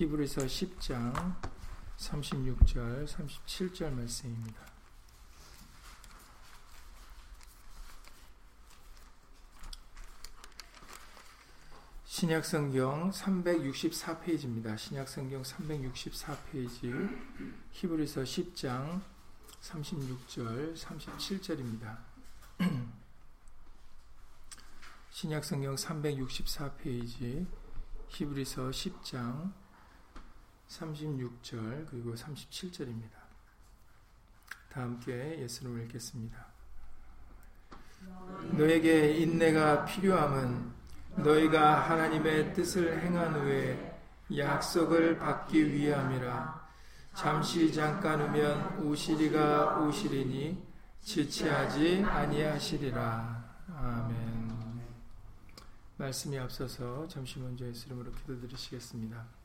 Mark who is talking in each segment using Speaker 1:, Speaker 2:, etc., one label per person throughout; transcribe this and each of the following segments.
Speaker 1: 히브리서 10장 36절 37절 말씀입니다. 신약 성경 364페이지입니다. 신약 성경 364페이지 히브리서 10장 36절 37절입니다. 신약 성경 364페이지 히브리서 10장 36절 그리고 37절입니다. 다 함께 예수를 읽겠습니다. 너에게 인내가 필요함은 너희가 하나님의 뜻을 행한 후에 약속을 받기 위함이라 잠시 잠깐 후면 오시리가 오시리니 지체하지 아니하시리라. 아멘. 말씀이 앞서서 잠시 먼저 예수 이름으로 기도드리시겠습니다.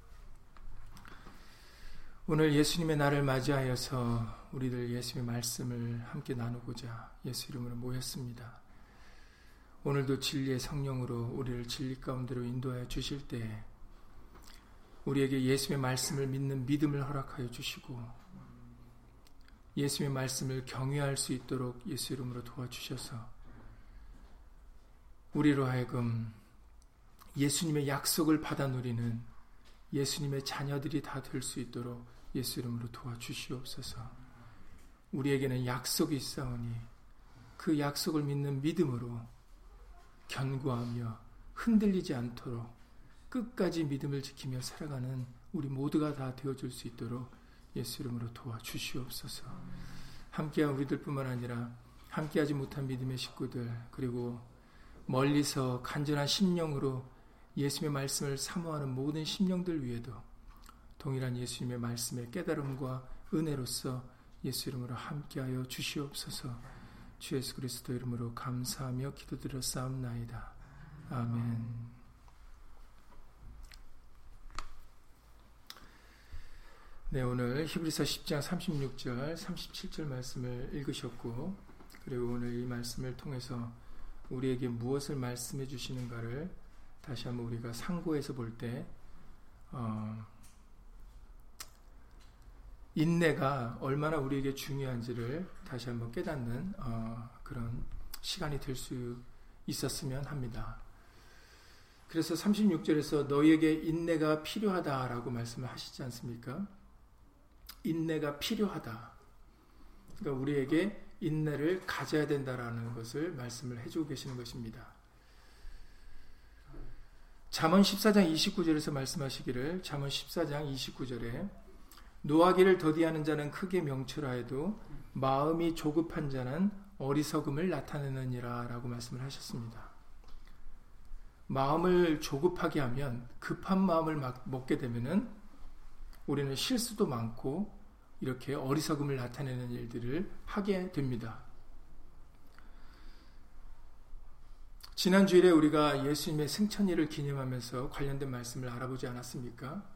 Speaker 1: 오늘 예수님의 날을 맞이하여서 우리들 예수님의 말씀을 함께 나누고자 예수 이름으로 모였습니다. 오늘도 진리의 성령으로 우리를 진리 가운데로 인도하여 주실 때 우리에게 예수님의 말씀을 믿는 믿음을 허락하여 주시고 예수님의 말씀을 경외할 수 있도록 예수 이름으로 도와주셔서 우리로 하여금 예수님의 약속을 받아 누리는 예수님의 자녀들이 다 될 수 있도록 예수 이름으로 도와주시옵소서. 우리에게는 약속이 있사오니 그 약속을 믿는 믿음으로 견고하며 흔들리지 않도록 끝까지 믿음을 지키며 살아가는 우리 모두가 다 되어줄 수 있도록 예수 이름으로 도와주시옵소서. 함께한 우리들뿐만 아니라 함께하지 못한 믿음의 식구들 그리고 멀리서 간절한 심령으로 예수님의 말씀을 사모하는 모든 심령들 위에도 동일한 예수님의 말씀의 깨달음과 은혜로서 예수 이름으로 함께하여 주시옵소서. 주 예수 그리스도 이름으로 감사하며 기도드려 싸움나이다. 아멘. 네, 오늘 히브리서 10장 36절, 37절 말씀을 읽으셨고, 그리고 오늘 이 말씀을 통해서 우리에게 무엇을 말씀해 주시는가를 다시 한번 우리가 상고해서 볼 때, 어, 인내가 얼마나 우리에게 중요한지를 다시 한번 깨닫는 어, 그런 시간이 될 수 있었으면 합니다. 그래서 36절에서 너희에게 인내가 필요하다라고 말씀을 하시지 않습니까? 인내가 필요하다. 그러니까 우리에게 인내를 가져야 된다라는 것을 말씀을 해주고 계시는 것입니다. 잠언 14장 29절에서 말씀하시기를 잠언 14장 29절에 노하기를 더디하는 자는 크게 명철하여도 마음이 조급한 자는 어리석음을 나타내느니라 라고 말씀을 하셨습니다. 마음을 조급하게 하면 급한 마음을 먹게 되면은 우리는 실수도 많고 이렇게 어리석음을 나타내는 일들을 하게 됩니다. 지난 주일에 우리가 예수님의 승천일을 기념하면서 관련된 말씀을 알아보지 않았습니까?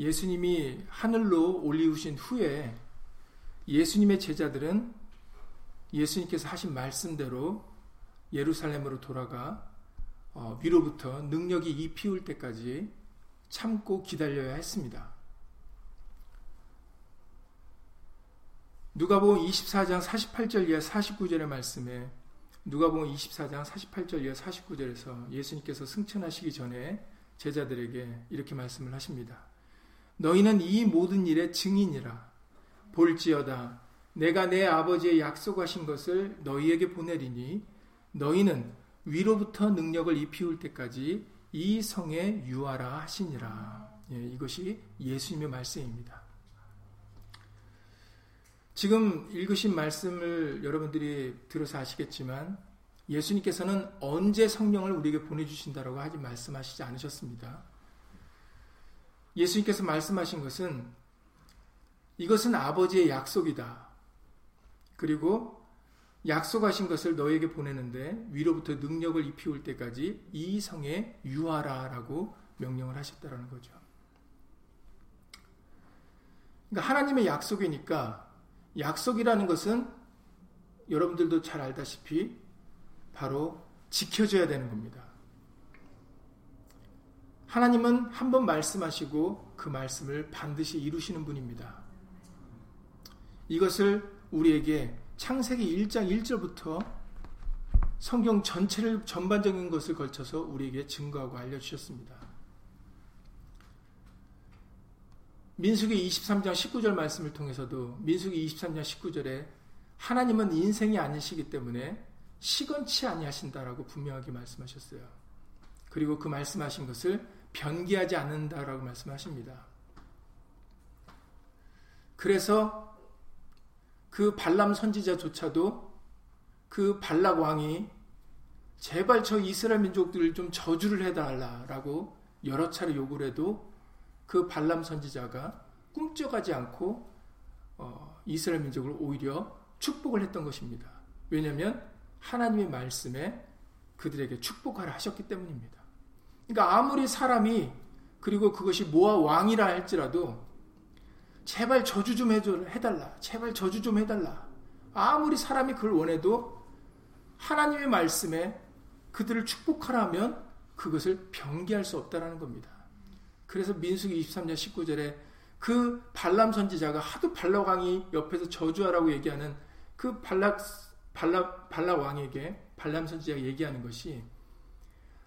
Speaker 1: 예수님이 하늘로 올리우신 후에 예수님의 제자들은 예수님께서 하신 말씀대로 예루살렘으로 돌아가 어, 위로부터 능력이 입히울 때까지 참고 기다려야 했습니다. 누가복음 24장 48절 이하 49절의 말씀에 누가복음 24장 48절 이하 49절에서 예수님께서 승천하시기 전에 제자들에게 이렇게 말씀을 하십니다. 너희는 이 모든 일의 증인이라. 볼지어다. 내가 내 아버지의 약속하신 것을 너희에게 보내리니 너희는 위로부터 능력을 입히울 때까지 이 성에 유하라 하시니라. 예, 이것이 예수님의 말씀입니다. 지금 읽으신 말씀을 여러분들이 들어서 아시겠지만 예수님께서는 언제 성령을 우리에게 보내주신다라고 하지 말씀하시지 않으셨습니다. 예수님께서 말씀하신 것은 이것은 아버지의 약속이다. 그리고 약속하신 것을 너에게 보내는데 위로부터 능력을 입히올 때까지 이 성에 유하라 라고 명령을 하셨다라는 거죠. 그러니까 하나님의 약속이니까 약속이라는 것은 여러분들도 잘 알다시피 바로 지켜져야 되는 겁니다. 하나님은 한 번 말씀하시고 그 말씀을 반드시 이루시는 분입니다. 이것을 우리에게 창세기 1장 1절부터 성경 전체를 전반적인 것을 걸쳐서 우리에게 증거하고 알려주셨습니다. 민수기 23장 19절 말씀을 통해서도 민수기 23장 19절에 하나님은 인생이 아니시기 때문에 시건치 아니하신다라고 분명하게 말씀하셨어요. 그리고 그 말씀하신 것을 변기하지 않는다라고 말씀하십니다. 그래서 그 발람 선지자조차도 그 발락 왕이 제발 저 이스라엘 민족들을 좀 저주를 해달라라고 여러 차례 요구를 해도 그 발람 선지자가 꿈쩍하지 않고 어, 이스라엘 민족을 오히려 축복을 했던 것입니다. 왜냐하면 하나님의 말씀에 그들에게 축복하라 하셨기 때문입니다. 그러니까 아무리 사람이 그리고 그것이 모아 왕이라 할지라도 제발 저주 좀 해달라. 제발 저주 좀 해달라. 아무리 사람이 그걸 원해도 하나님의 말씀에 그들을 축복하라 하면 그것을 변기할 수 없다라는 겁니다. 그래서 민수기 23년 19절에 그 발람 선지자가 하도 발락 왕이 옆에서 저주하라고 얘기하는 그 발락 발락 발락 왕에게 발람 선지자가 얘기하는 것이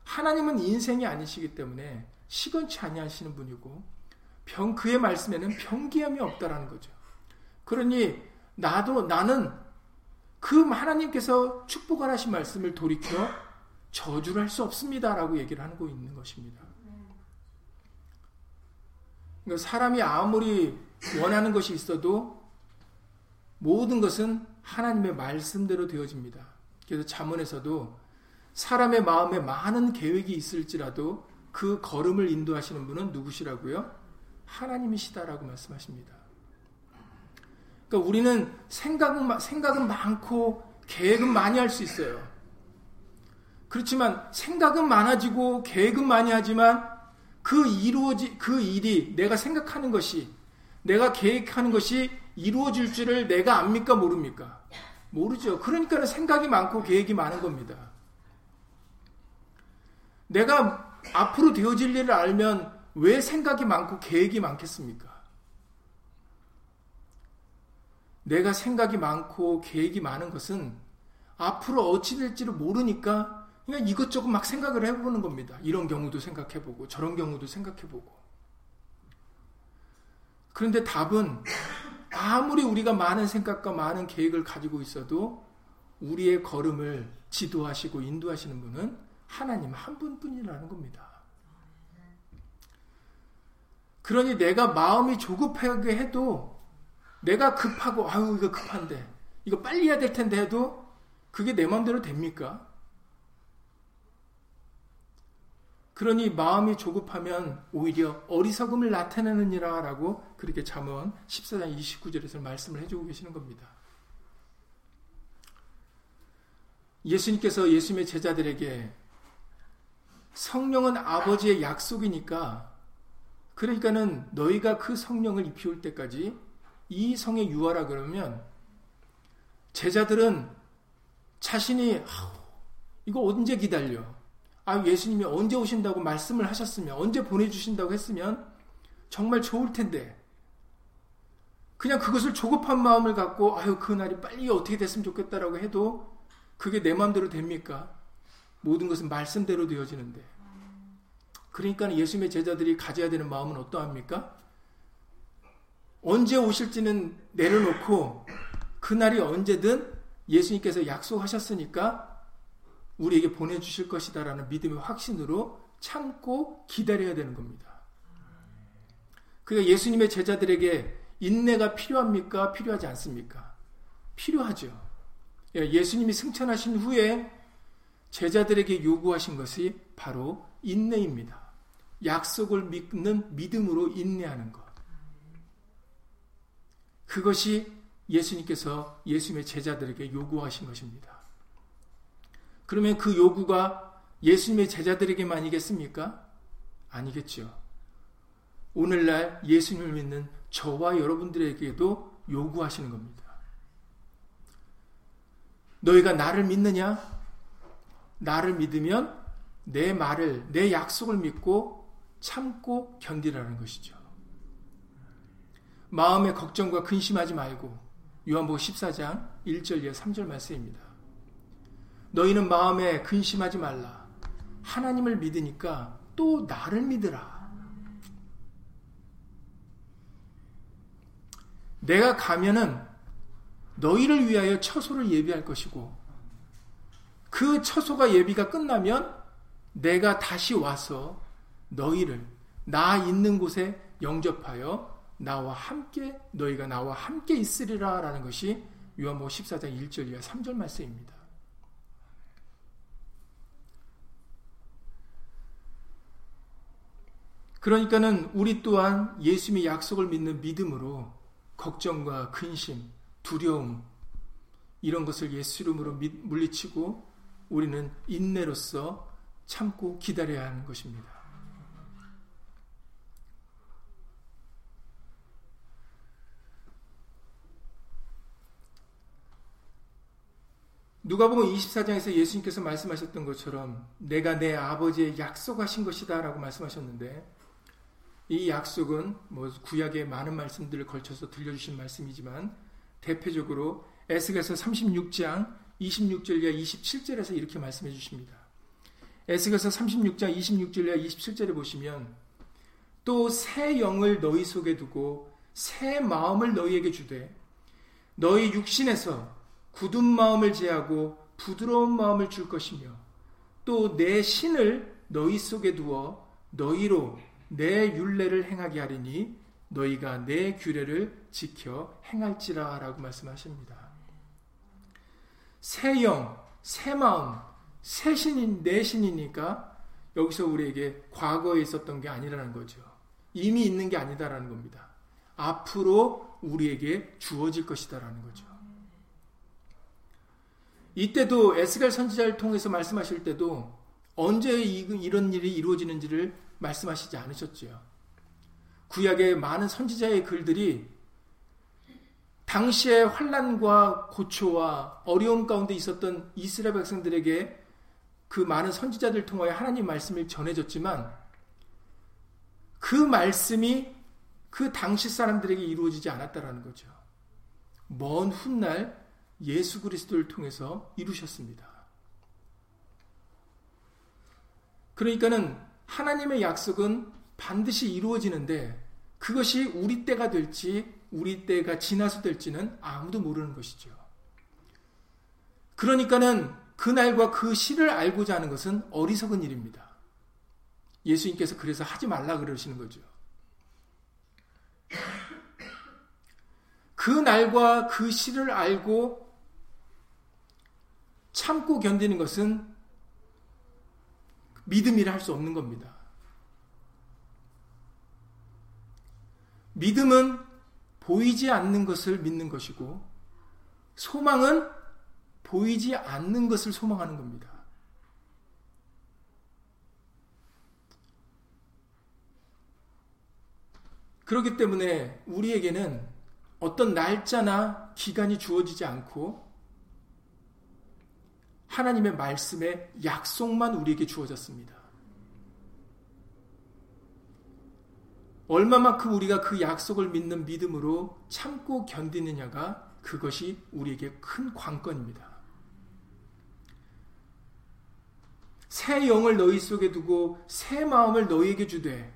Speaker 1: 하나님은 인생이 아니시기 때문에 시건치 아니하시는 분이고 병 그의 말씀에는 병기함이 없다라는 거죠. 그러니 나도 나는 그 하나님께서 축복을 하신 말씀을 돌이켜 저주를 할 수 없습니다라고 얘기를 하고 있는 것입니다. 그러니까 사람이 아무리 원하는 것이 있어도 모든 것은 하나님의 말씀대로 되어집니다. 그래서 자문에서도 사람의 마음에 많은 계획이 있을지라도 그 걸음을 인도하시는 분은 누구시라고요? 하나님이시다라고 말씀하십니다. 그러니까 우리는 생각은, 생각은 많고 계획은 많이 할 수 있어요. 그렇지만 생각은 많아지고 계획은 많이 하지만 그 이루어지, 그 일이 내가 생각하는 것이, 내가 계획하는 것이 이루어질 줄을 내가 압니까? 모릅니까? 모르죠. 그러니까 생각이 많고 계획이 많은 겁니다. 내가 앞으로 되어질 일을 알면 왜 생각이 많고 계획이 많겠습니까? 내가 생각이 많고 계획이 많은 것은 앞으로 어찌 될지를 모르니까 그냥 이것저것 막 생각을 해보는 겁니다. 이런 경우도 생각해보고 저런 경우도 생각해보고. 그런데 답은 아무리 우리가 많은 생각과 많은 계획을 가지고 있어도 우리의 걸음을 지도하시고 인도하시는 분은 하나님 한 분뿐이라는 겁니다. 그러니 내가 마음이 조급하게 해도 내가 급하고 아유 이거 급한데 이거 빨리 해야 될 텐데 해도 그게 내 마음대로 됩니까? 그러니 마음이 조급하면 오히려 어리석음을 나타내느니라 라고 그렇게 잠언 14장 29절에서 말씀을 해주고 계시는 겁니다. 예수님께서 예수님의 제자들에게 성령은 아버지의 약속이니까 그러니까는 너희가 그 성령을 입히올 때까지 이 성에 유하라 그러면 제자들은 자신이 이거 언제 기다려? 아 예수님이 언제 오신다고 말씀을 하셨으면 언제 보내주신다고 했으면 정말 좋을 텐데 그냥 그것을 조급한 마음을 갖고 아유 그 날이 빨리 어떻게 됐으면 좋겠다라고 해도 그게 내 마음대로 됩니까? 모든 것은 말씀대로 되어지는데 그러니까 예수님의 제자들이 가져야 되는 마음은 어떠합니까? 언제 오실지는 내려놓고 그날이 언제든 예수님께서 약속하셨으니까 우리에게 보내주실 것이다라는 믿음의 확신으로 참고 기다려야 되는 겁니다. 그러니까 예수님의 제자들에게 인내가 필요합니까? 필요하지 않습니까? 필요하죠. 예, 예수님이 승천하신 후에 제자들에게 요구하신 것이 바로 인내입니다. 약속을 믿는 믿음으로 인내하는 것. 그것이 예수님께서 예수님의 제자들에게 요구하신 것입니다. 그러면 그 요구가 예수님의 제자들에게만이겠습니까? 아니겠죠. 오늘날 예수님을 믿는 저와 여러분들에게도 요구하시는 겁니다. 너희가 나를 믿느냐? 나를 믿으면 내 말을, 내 약속을 믿고 참고 견디라는 것이죠. 마음의 걱정과 근심하지 말고 요한복음 14장 1절 이하 3절 말씀입니다. 너희는 마음에 근심하지 말라. 하나님을 믿으니까 또 나를 믿으라. 내가 가면은 너희를 위하여 처소를 예비할 것이고 그 처소가 예비가 끝나면 내가 다시 와서 너희를 나 있는 곳에 영접하여 나와 함께 너희가 나와 함께 있으리라 라는 것이 요한복음 14장 1절 이하 3절 말씀입니다. 그러니까는 우리 또한 예수님의 약속을 믿는 믿음으로 걱정과 근심, 두려움 이런 것을 예수 이름으로 물리치고 우리는 인내로서 참고 기다려야 하는 것입니다. 누가복음 24장에서 예수님께서 말씀하셨던 것처럼 내가 내 아버지의 약속하신 것이다 라고 말씀하셨는데 이 약속은 뭐 구약의 많은 말씀들을 걸쳐서 들려주신 말씀이지만 대표적으로 에스겔서 36장 26절과 27절에서 이렇게 말씀해 주십니다. 에스겔서 36장 26절과 27절에 보시면 또 새 영을 너희 속에 두고 새 마음을 너희에게 주되 너희 육신에서 굳은 마음을 제하고 부드러운 마음을 줄 것이며 또 내 신을 너희 속에 두어 너희로 내 윤례를 행하게 하리니 너희가 내 규례를 지켜 행할지라 라고 말씀하십니다. 새 영, 새 마음, 새 신인, 내 신이니까 여기서 우리에게 과거에 있었던 게 아니라는 거죠. 이미 있는 게 아니다라는 겁니다. 앞으로 우리에게 주어질 것이다라는 거죠. 이때도 에스겔 선지자를 통해서 말씀하실 때도 언제 이런 일이 이루어지는지를 말씀하시지 않으셨지요. 구약의 많은 선지자의 글들이 당시의 환란과 고초와 어려움 가운데 있었던 이스라엘 백성들에게 그 많은 선지자들 통하여 하나님 말씀을 전해졌지만 그 말씀이 그 당시 사람들에게 이루어지지 않았다라는 거죠. 먼 훗날 예수 그리스도를 통해서 이루셨습니다. 그러니까는 하나님의 약속은 반드시 이루어지는데 그것이 우리 때가 될지 우리 때가 지나서 될지는 아무도 모르는 것이죠. 그러니까는 그날과 그 시를 알고자 하는 것은 어리석은 일입니다. 예수님께서 그래서 하지 말라 그러시는 거죠. 그 날과 그 시를 알고 참고 견디는 것은 믿음이라 할 수 없는 겁니다. 믿음은 보이지 않는 것을 믿는 것이고, 소망은 보이지 않는 것을 소망하는 겁니다. 그렇기 때문에 우리에게는 어떤 날짜나 기간이 주어지지 않고 하나님의 말씀의 약속만 우리에게 주어졌습니다. 얼마만큼 우리가 그 약속을 믿는 믿음으로 참고 견디느냐가 그것이 우리에게 큰 관건입니다. 새 영을 너희 속에 두고 새 마음을 너희에게 주되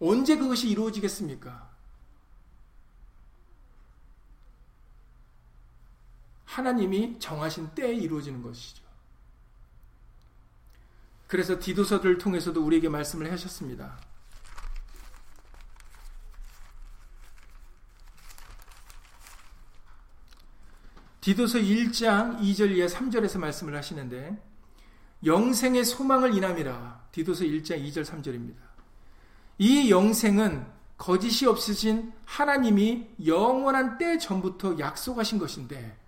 Speaker 1: 언제 그것이 이루어지겠습니까? 하나님이 정하신 때에 이루어지는 것이죠. 그래서 디도서를 통해서도 우리에게 말씀을 하셨습니다. 디도서 1장 2절 이하 3절에서 말씀을 하시는데 영생의 소망을 인함이라 디도서 1장 2절 3절입니다. 이 영생은 거짓이 없으신 하나님이 영원한 때 전부터 약속하신 것인데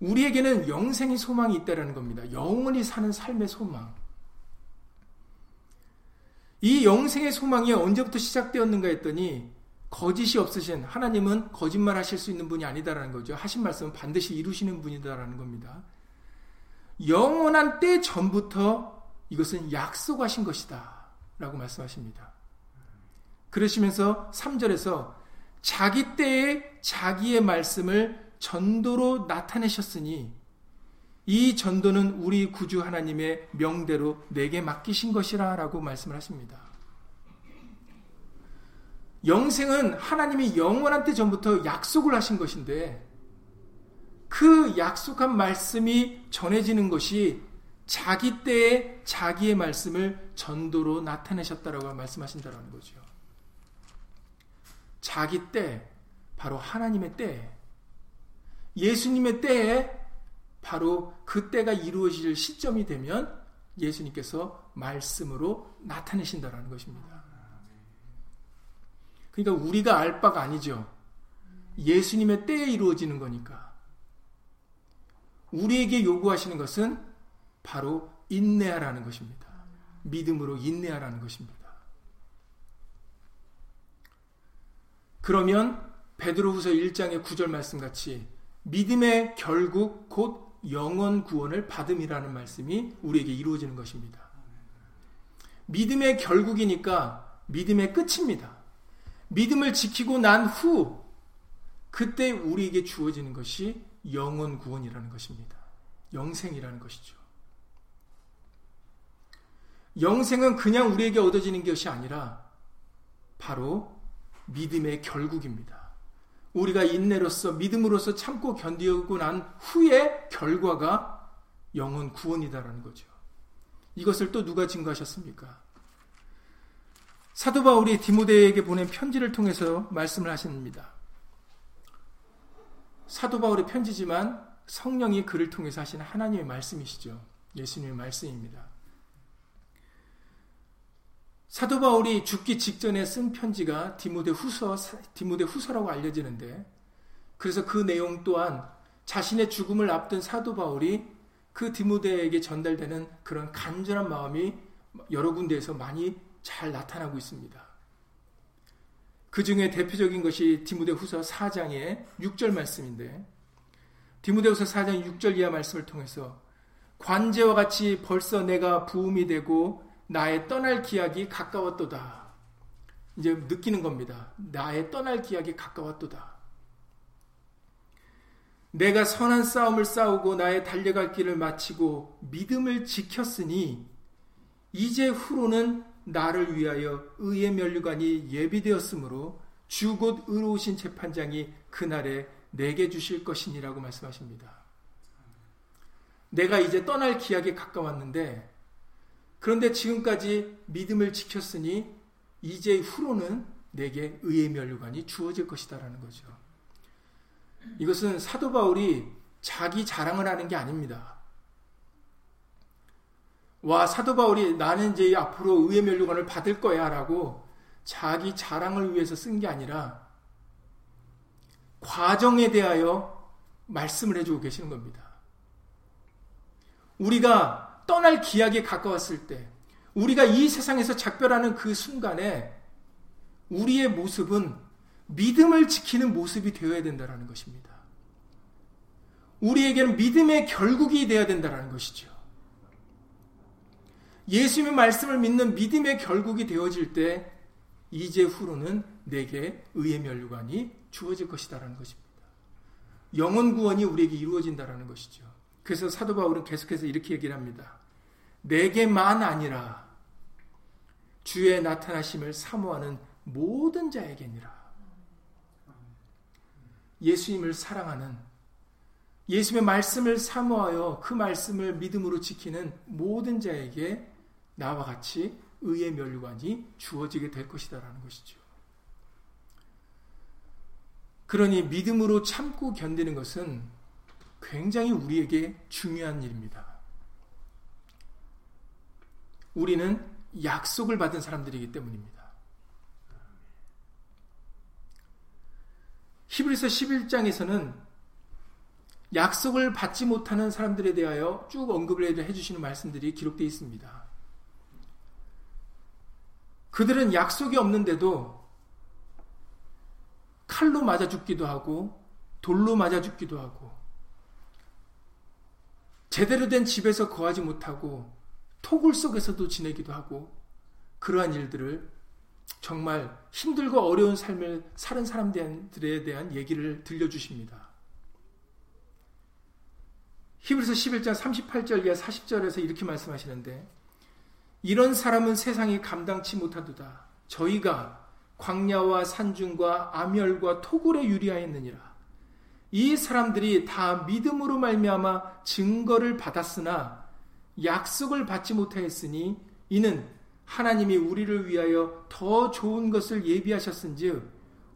Speaker 1: 우리에게는 영생의 소망이 있다라는 겁니다. 영원히 사는 삶의 소망. 이 영생의 소망이 언제부터 시작되었는가 했더니 거짓이 없으신 하나님은 거짓말 하실 수 있는 분이 아니다라는 거죠. 하신 말씀은 반드시 이루시는 분이다라는 겁니다. 영원한 때 전부터 이것은 약속하신 것이다. 라고 말씀하십니다. 그러시면서 3절에서 자기 때에 자기의 말씀을 전도로 나타내셨으니 이 전도는 우리 구주 하나님의 명대로 내게 맡기신 것이라 라고 말씀을 하십니다. 영생은 하나님이 영원한 때 전부터 약속을 하신 것인데 그 약속한 말씀이 전해지는 것이 자기 때에 자기의 말씀을 전도로 나타내셨다라고 말씀하신다라는 거죠. 자기 때, 바로 하나님의 때, 예수님의 때에 바로 그 때가 이루어질 시점이 되면 예수님께서 말씀으로 나타내신다라는 것입니다. 그러니까 우리가 알 바가 아니죠. 예수님의 때에 이루어지는 거니까. 우리에게 요구하시는 것은 바로 인내하라는 것입니다. 믿음으로 인내하라는 것입니다. 그러면 베드로후서 1장의 9절 말씀 같이 믿음의 결국 곧 영원 구원을 받음이라는 말씀이 우리에게 이루어지는 것입니다. 믿음의 결국이니까 믿음의 끝입니다. 믿음을 지키고 난 후 그때 우리에게 주어지는 것이 영원 구원이라는 것입니다. 영생이라는 것이죠. 영생은 그냥 우리에게 얻어지는 것이 아니라 바로 믿음의 결국입니다. 우리가 인내로서 믿음으로서 참고 견디고 난 후의 결과가 영원 구원이다라는 거죠. 이것을 또 누가 증거하셨습니까? 사도 바울이 디모데에게 보낸 편지를 통해서 말씀을 하십니다. 사도 바울의 편지지만 성령이 그를 통해서 하신 하나님의 말씀이시죠. 예수님의 말씀입니다. 사도 바울이 죽기 직전에 쓴 편지가 디모데 후서, 디모데 후서라고 알려지는데, 그래서 그 내용 또한 자신의 죽음을 앞둔 사도 바울이 그 디모데에게 전달되는 그런 간절한 마음이 여러 군데에서 많이 잘 나타나고 있습니다. 그 중에 대표적인 것이 디모데 후서 4장의 6절 말씀인데, 디모데 후서 4장 6절 이하 말씀을 통해서 관제와 같이 벌써 내가 부음이 되고 나의 떠날 기약이 가까웠도다. 이제 느끼는 겁니다. 나의 떠날 기약이 가까웠도다. 내가 선한 싸움을 싸우고 나의 달려갈 길을 마치고 믿음을 지켰으니 이제 후로는 나를 위하여 의의 면류관이 예비되었으므로 주 곧 의로우신 재판장이 그날에 내게 주실 것이니라고 말씀하십니다. 내가 이제 떠날 기약이 가까웠는데 그런데 지금까지 믿음을 지켰으니 이제 후로는 내게 의의 멸류관이 주어질 것이다라는 거죠. 이것은 사도 바울이 자기 자랑을 하는 게 아닙니다. 와, 사도 바울이 나는 이제 앞으로 의의 멸류관을 받을 거야 라고 자기 자랑을 위해서 쓴 게 아니라 과정에 대하여 말씀을 해주고 계시는 겁니다. 우리가 떠날 기약에 가까웠을 때, 우리가 이 세상에서 작별하는 그 순간에 우리의 모습은 믿음을 지키는 모습이 되어야 된다는 것입니다. 우리에게는 믿음의 결국이 되어야 된다는 것이죠. 예수님의 말씀을 믿는 믿음의 결국이 되어질 때 이제 후로는 내게 의의 멸류관이 주어질 것이다라는 것입니다. 영원 구원이 우리에게 이루어진다라는 것이죠. 그래서 사도 바울은 계속해서 이렇게 얘기를 합니다. 내게만 아니라 주의 나타나심을 사모하는 모든 자에게니라. 예수님을 사랑하는 예수님의 말씀을 사모하여 그 말씀을 믿음으로 지키는 모든 자에게 나와 같이 의의 멸관이 주어지게 될 것이다라는 것이죠. 그러니 믿음으로 참고 견디는 것은 굉장히 우리에게 중요한 일입니다. 우리는 약속을 받은 사람들이기 때문입니다. 히브리서 11장에서는 약속을 받지 못하는 사람들에 대하여 쭉 언급을 해주시는 말씀들이 기록되어 있습니다. 그들은 약속이 없는데도 칼로 맞아 죽기도 하고 돌로 맞아 죽기도 하고 제대로 된 집에서 거하지 못하고 토굴 속에서도 지내기도 하고 그러한 일들을 정말 힘들고 어려운 삶을 사는 사람들에 대한 얘기를 들려주십니다. 히브리서 11장 38절 이하 40절에서 이렇게 말씀하시는데 이런 사람은 세상이 감당치 못하도다. 저희가 광야와 산중과 암열과 토굴에 유리하였느니라. 이 사람들이 다 믿음으로 말미암아 증거를 받았으나 약속을 받지 못하였으니 이는 하나님이 우리를 위하여 더 좋은 것을 예비하셨은즉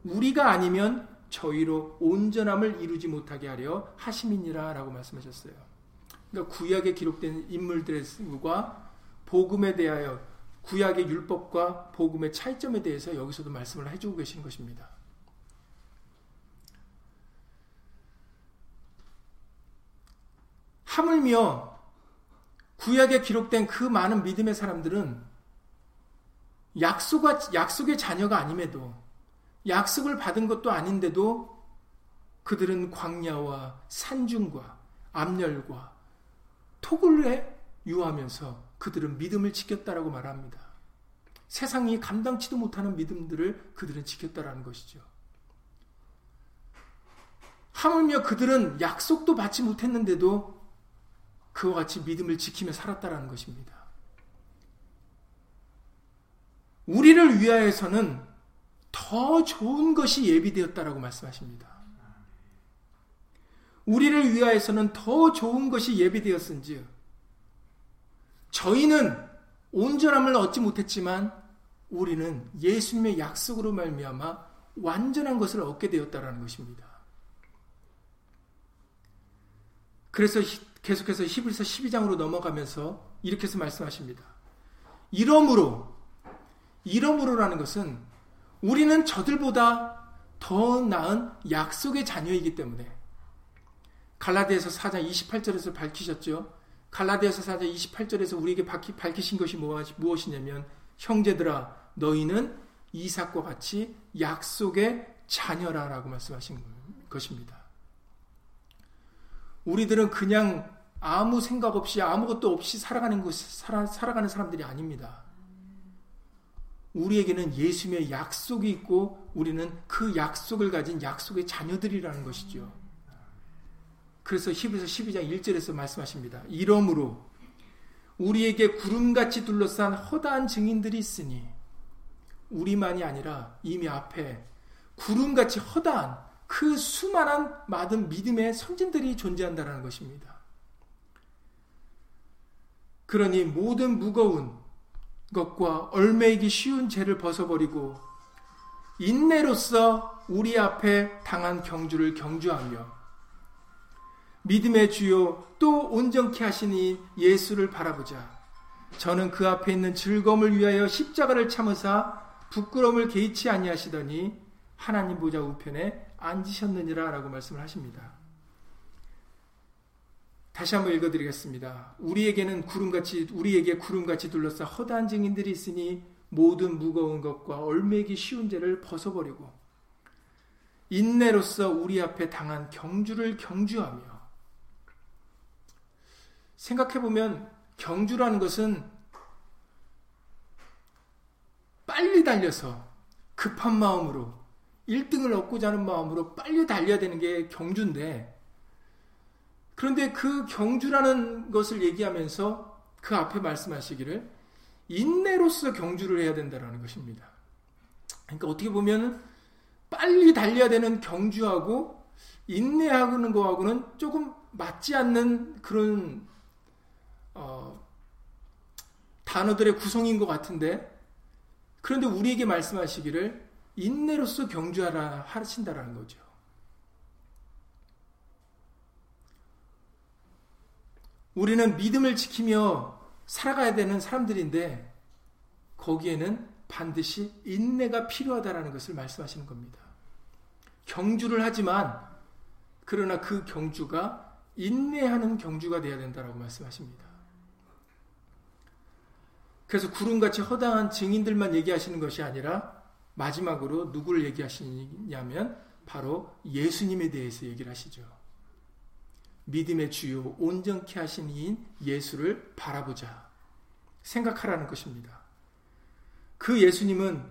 Speaker 1: 우리가 아니면 저희로 온전함을 이루지 못하게 하려 하심이니라라고 말씀하셨어요. 그러니까 구약에 기록된 인물들과 복음에 대하여 구약의 율법과 복음의 차이점에 대해서 여기서도 말씀을 해주고 계신 것입니다. 하물며 구약에 기록된 그 많은 믿음의 사람들은 약속과, 약속의 자녀가 아님에도 약속을 받은 것도 아닌데도 그들은 광야와 산중과 암열과 토굴에 유하면서 그들은 믿음을 지켰다라고 말합니다. 세상이 감당치도 못하는 믿음들을 그들은 지켰다라는 것이죠. 하물며 그들은 약속도 받지 못했는데도 그와 같이 믿음을 지키며 살았다라는 것입니다. 우리를 위하여서는 더 좋은 것이 예비되었다라고 말씀하십니다. 우리를 위하여서는 더 좋은 것이 예비되었은지 저희는 온전함을 얻지 못했지만 우리는 예수님의 약속으로 말미암아 완전한 것을 얻게 되었다라는 것입니다. 그래서 계속해서 히브리서 12장으로 넘어가면서 이렇게 해서 말씀하십니다. 이러므로 이러므로라는 것은 우리는 저들보다 더 나은 약속의 자녀이기 때문에 갈라디아서 4장 28절에서 밝히셨죠. 갈라디아서 4장 28절에서 우리에게 밝히신 것이 무엇이냐면 형제들아 너희는 이삭과 같이 약속의 자녀라라고 말씀하신 것입니다. 우리들은 그냥 아무 생각 없이 아무것도 없이 살아가는 것 살아, 살아가는 사람들이 아닙니다. 우리에게는 예수님의 약속이 있고 우리는 그 약속을 가진 약속의 자녀들이라는 것이죠. 그래서 히브리서 12장 1절에서 말씀하십니다. 이러므로 우리에게 구름같이 둘러싼 허다한 증인들이 있으니 우리만이 아니라 이미 앞에 구름같이 허다한 그 수많은 많은 믿음의 선진들이 존재한다는 것입니다. 그러니 모든 무거운 것과 얼매이기 쉬운 죄를 벗어버리고 인내로서 우리 앞에 당한 경주를 경주하며 믿음의 주요 또 온전케 하시니 예수를 바라보자. 저는 그 앞에 있는 즐거움을 위하여 십자가를 참으사 부끄러움을 개의치 아니하시더니 하나님 보좌 우편에 앉으셨느니라라고 말씀을 하십니다. 다시 한번 읽어드리겠습니다. 우리에게는 구름같이 우리에게 구름같이 둘러싸 허다한 증인들이 있으니 모든 무거운 것과 얼매기 쉬운 죄를 벗어버리고 인내로서 우리 앞에 당한 경주를 경주하며 생각해보면 경주라는 것은 빨리 달려서 급한 마음으로 1등을 얻고자 하는 마음으로 빨리 달려야 되는 게 경주인데 그런데 그 경주라는 것을 얘기하면서 그 앞에 말씀하시기를 인내로서 경주를 해야 된다는 것입니다. 그러니까 어떻게 보면 빨리 달려야 되는 경주하고 인내하는 거하고는 조금 맞지 않는 그런 어, 단어들의 구성인 것 같은데 그런데 우리에게 말씀하시기를 인내로서 경주하라 하신다라는 거죠. 우리는 믿음을 지키며 살아가야 되는 사람들인데 거기에는 반드시 인내가 필요하다라는 것을 말씀하시는 겁니다. 경주를 하지만 그러나 그 경주가 인내하는 경주가 되어야 된다라고 말씀하십니다. 그래서 구름같이 허당한 증인들만 얘기하시는 것이 아니라 마지막으로 누구를 얘기하시냐면 바로 예수님에 대해서 얘기를 하시죠. 믿음의 주요 온전케 하신 이인 예수를 바라보자. 생각하라는 것입니다. 그 예수님은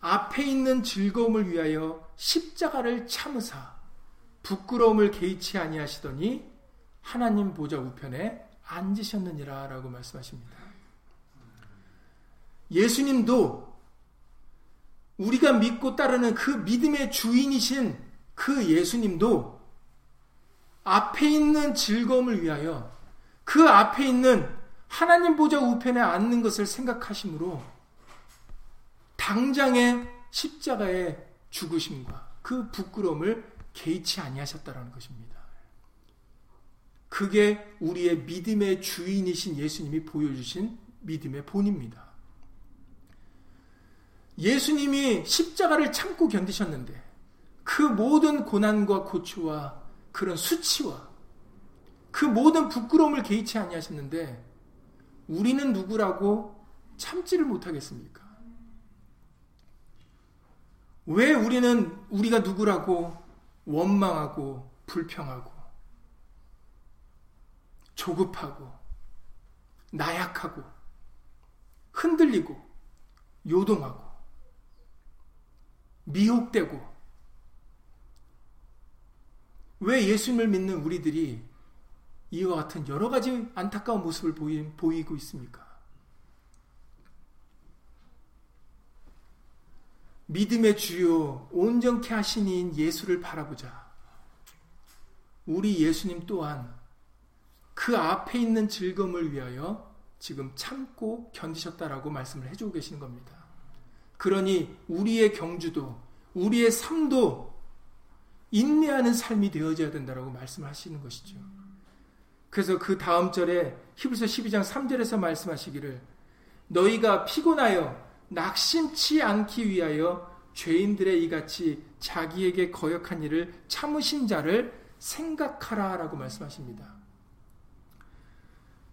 Speaker 1: 앞에 있는 즐거움을 위하여 십자가를 참으사 부끄러움을 개의치 아니하시더니 하나님 보좌 우편에 앉으셨느니라라고 말씀하십니다. 예수님도 우리가 믿고 따르는 그 믿음의 주인이신 그 예수님도 앞에 있는 즐거움을 위하여 그 앞에 있는 하나님 보좌 우편에 앉는 것을 생각하시므로 당장의 십자가의 죽으심과 그 부끄러움을 개의치 아니하셨다라는 것입니다. 그게 우리의 믿음의 주인이신 예수님이 보여주신 믿음의 본입니다. 예수님이 십자가를 참고 견디셨는데 그 모든 고난과 고초와 그런 수치와 그 모든 부끄러움을 개의치 아니하셨는데 우리는 누구라고 참지를 못하겠습니까? 왜 우리는 우리가 누구라고 원망하고 불평하고 조급하고 나약하고 흔들리고 요동하고 미혹되고 왜 예수님을 믿는 우리들이 이와 같은 여러 가지 안타까운 모습을 보이, 보이고 있습니까? 믿음의 주요 온전케 하신 이인 예수를 바라보자. 우리 예수님 또한 그 앞에 있는 즐거움을 위하여 지금 참고 견디셨다라고 말씀을 해주고 계시는 겁니다. 그러니 우리의 경주도 우리의 삶도 인내하는 삶이 되어져야 된다라고 말씀하시는 것이죠. 그래서 그 다음 절에 히브리서 12장 3절에서 말씀하시기를 너희가 피곤하여 낙심치 않기 위하여 죄인들의 이같이 자기에게 거역한 일을 참으신 자를 생각하라 라고 말씀하십니다.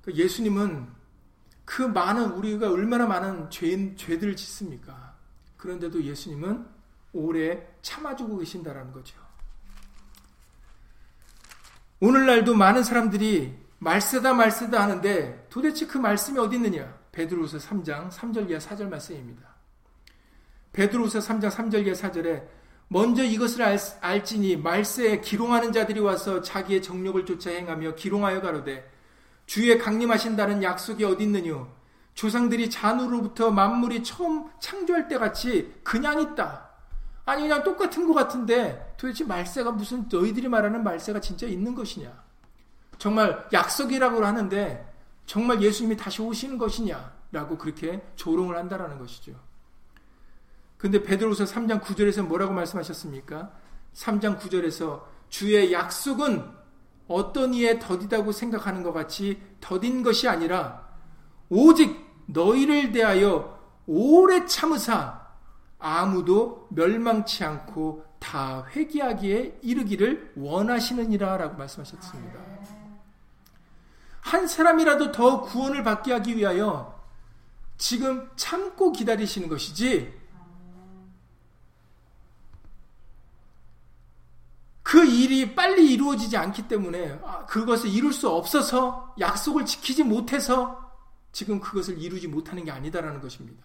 Speaker 1: 그 예수님은 그 많은 우리가 얼마나 많은 죄인 죄들을 짓습니까? 그런데도 예수님은 오래 참아주고 계신다라는 거죠. 오늘날도 많은 사람들이 말세다 말세다 하는데 도대체 그 말씀이 어디 있느냐? 베드로서 3장 3절 이하 4절 말씀입니다. 베드로서 3장 3절 이하 4절에 먼저 이것을 알, 지니 말세에 기롱하는 자들이 와서 자기의 정력을 쫓아 행하며 기롱하여 가로되 주의 강림하신다는 약속이 어디 있느뇨? 조상들이 잔으로부터 만물이 처음 창조할 때 같이 그냥 있다. 아니 그냥 똑같은 것 같은데 도대체 말세가 무슨 너희들이 말하는 말세가 진짜 있는 것이냐? 정말 약속이라고 하는데 정말 예수님이 다시 오시는 것이냐라고 그렇게 조롱을 한다라는 것이죠. 근데 베드로서 3장 9절에서 뭐라고 말씀하셨습니까? 3장 9절에서 주의 약속은 어떤 이에 더디다고 생각하는 것 같이 더딘 것이 아니라 오직 너희를 대하여 오래 참으사 아무도 멸망치 않고 다 회개하기에 이르기를 원하시느니라 라고 말씀하셨습니다. 한 사람이라도 더 구원을 받게 하기 위하여 지금 참고 기다리시는 것이지 그 일이 빨리 이루어지지 않기 때문에 아, 그것을 이룰 수 없어서 약속을 지키지 못해서 지금 그것을 이루지 못하는 게 아니다라는 것입니다.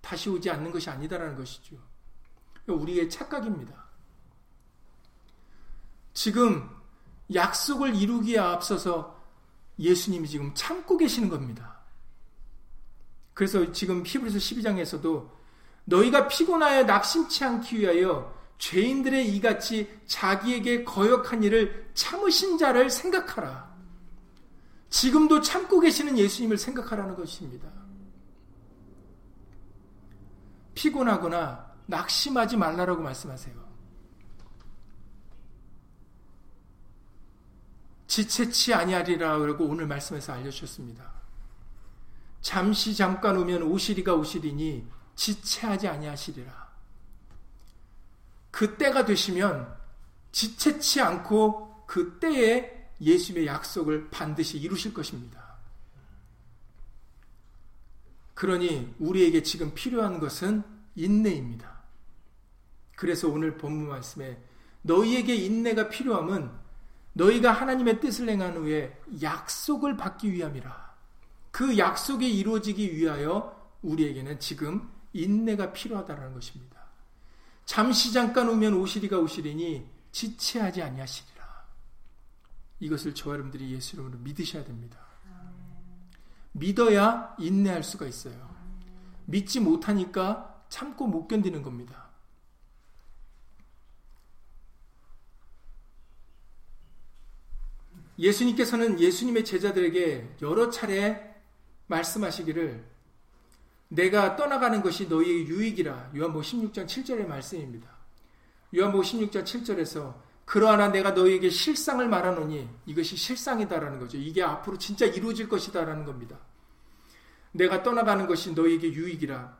Speaker 1: 다시 오지 않는 것이 아니다라는 것이죠. 우리의 착각입니다. 지금 약속을 이루기에 앞서서 예수님이 지금 참고 계시는 겁니다. 그래서 지금 히브리서 12장에서도 너희가 피곤하여 낙심치 않기 위하여 죄인들의 이같이 자기에게 거역한 일을 참으신 자를 생각하라. 지금도 참고 계시는 예수님을 생각하라는 것입니다. 피곤하거나 낙심하지 말라라고 말씀하세요. 지체치 아니하리라 그러고 오늘 말씀에서 알려주셨습니다. 잠시 잠깐 오면 오시리가 오시리니 지체하지 아니하시리라. 그 때가 되시면 지체치 않고 그 때에 예수님의 약속을 반드시 이루실 것입니다. 그러니 우리에게 지금 필요한 것은 인내입니다. 그래서 오늘 본문 말씀에 너희에게 인내가 필요함은 너희가 하나님의 뜻을 행한 후에 약속을 받기 위함이라. 그 약속이 이루어지기 위하여 우리에게는 지금 인내가 필요하다는 것입니다. 잠시 잠깐 오면 오시리가 오시리니 지체하지 아니하시리라. 이것을 저와 여러분들이 예수 이름으로 믿으셔야 됩니다. 믿어야 인내할 수가 있어요. 믿지 못하니까 참고 못 견디는 겁니다. 예수님께서는 예수님의 제자들에게 여러 차례 말씀하시기를 내가 떠나가는 것이 너희의 유익이라. 요한복음 16장 7절의 말씀입니다. 요한복음 16장 7절에서 그러하나 내가 너희에게 실상을 말하노니 이것이 실상이다라는 거죠. 이게 앞으로 진짜 이루어질 것이다라는 겁니다. 내가 떠나가는 것이 너희에게 유익이라.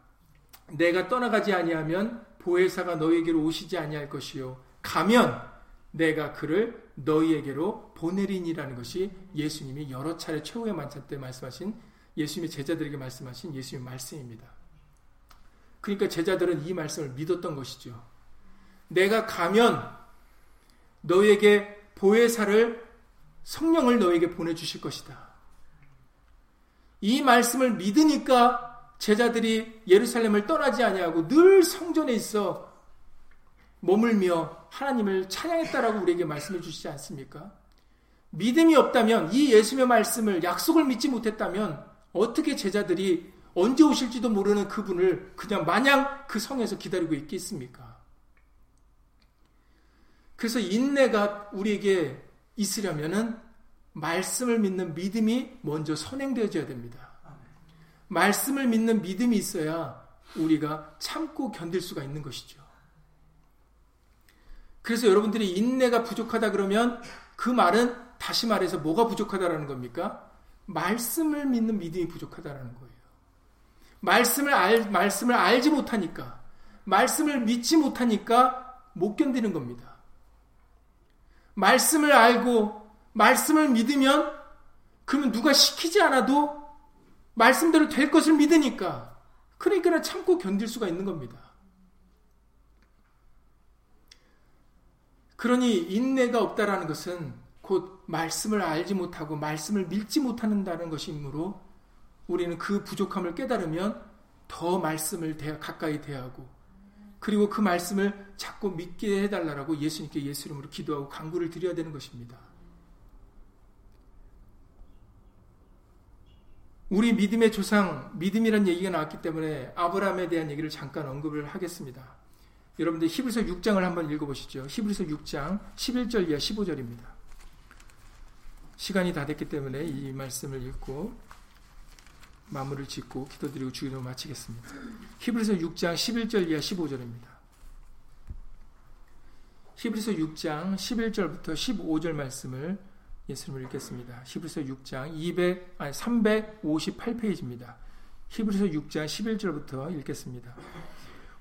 Speaker 1: 내가 떠나가지 아니하면 보혜사가 너희에게로 오시지 아니할 것이요. 가면 내가 그를 너희에게로 보내리니라는 것이 예수님이 여러 차례 최후의 만찬 때 말씀하신 예수님의 제자들에게 말씀하신 예수님의 말씀입니다. 그러니까 제자들은 이 말씀을 믿었던 것이죠. 내가 가면 너에게 보혜사를 성령을 너에게 보내주실 것이다. 이 말씀을 믿으니까 제자들이 예루살렘을 떠나지 아니하고 늘 성전에 있어 머물며 하나님을 찬양했다라고 우리에게 말씀해 주시지 않습니까? 믿음이 없다면 이 예수님의 말씀을 약속을 믿지 못했다면 어떻게 제자들이 언제 오실지도 모르는 그분을 그냥 마냥 그 성에서 기다리고 있겠습니까? 그래서 인내가 우리에게 있으려면은 말씀을 믿는 믿음이 먼저 선행되어져야 됩니다. 말씀을 믿는 믿음이 있어야 우리가 참고 견딜 수가 있는 것이죠. 그래서 여러분들이 인내가 부족하다 그러면 그 말은 다시 말해서 뭐가 부족하다라는 겁니까? 말씀을 믿는 믿음이 부족하다라는 거예요. 말씀을 알, 말씀을 알지 못하니까, 말씀을 믿지 못하니까 못 견디는 겁니다. 말씀을 알고, 말씀을 믿으면, 그러면 누가 시키지 않아도 말씀대로 될 것을 믿으니까, 그러니까 참고 견딜 수가 있는 겁니다. 그러니 인내가 없다라는 것은 곧 말씀을 알지 못하고 말씀을 믿지 못하는다는 것이므로 우리는 그 부족함을 깨달으면 더 말씀을 가까이 대하고 그리고 그 말씀을 자꾸 믿게 해달라고 예수님께 예수 이름으로 기도하고 강구를 드려야 되는 것입니다. 우리 믿음의 조상, 믿음이란 얘기가 나왔기 때문에 아브라함에 대한 얘기를 잠깐 언급을 하겠습니다. 여러분들 히브리서 6장을 한번 읽어보시죠. 히브리서 6장 11절 이하 15절입니다. 시간이 다 됐기 때문에 이 말씀을 읽고 마무리를 짓고 기도드리고 주기도 마치겠습니다. 히브리서 6장 11절 이하 15절입니다. 히브리서 6장 11절부터 15절 말씀을 예수님을 읽겠습니다. 히브리서 6장 200 아니 358페이지입니다. 히브리서 6장 11절부터 읽겠습니다.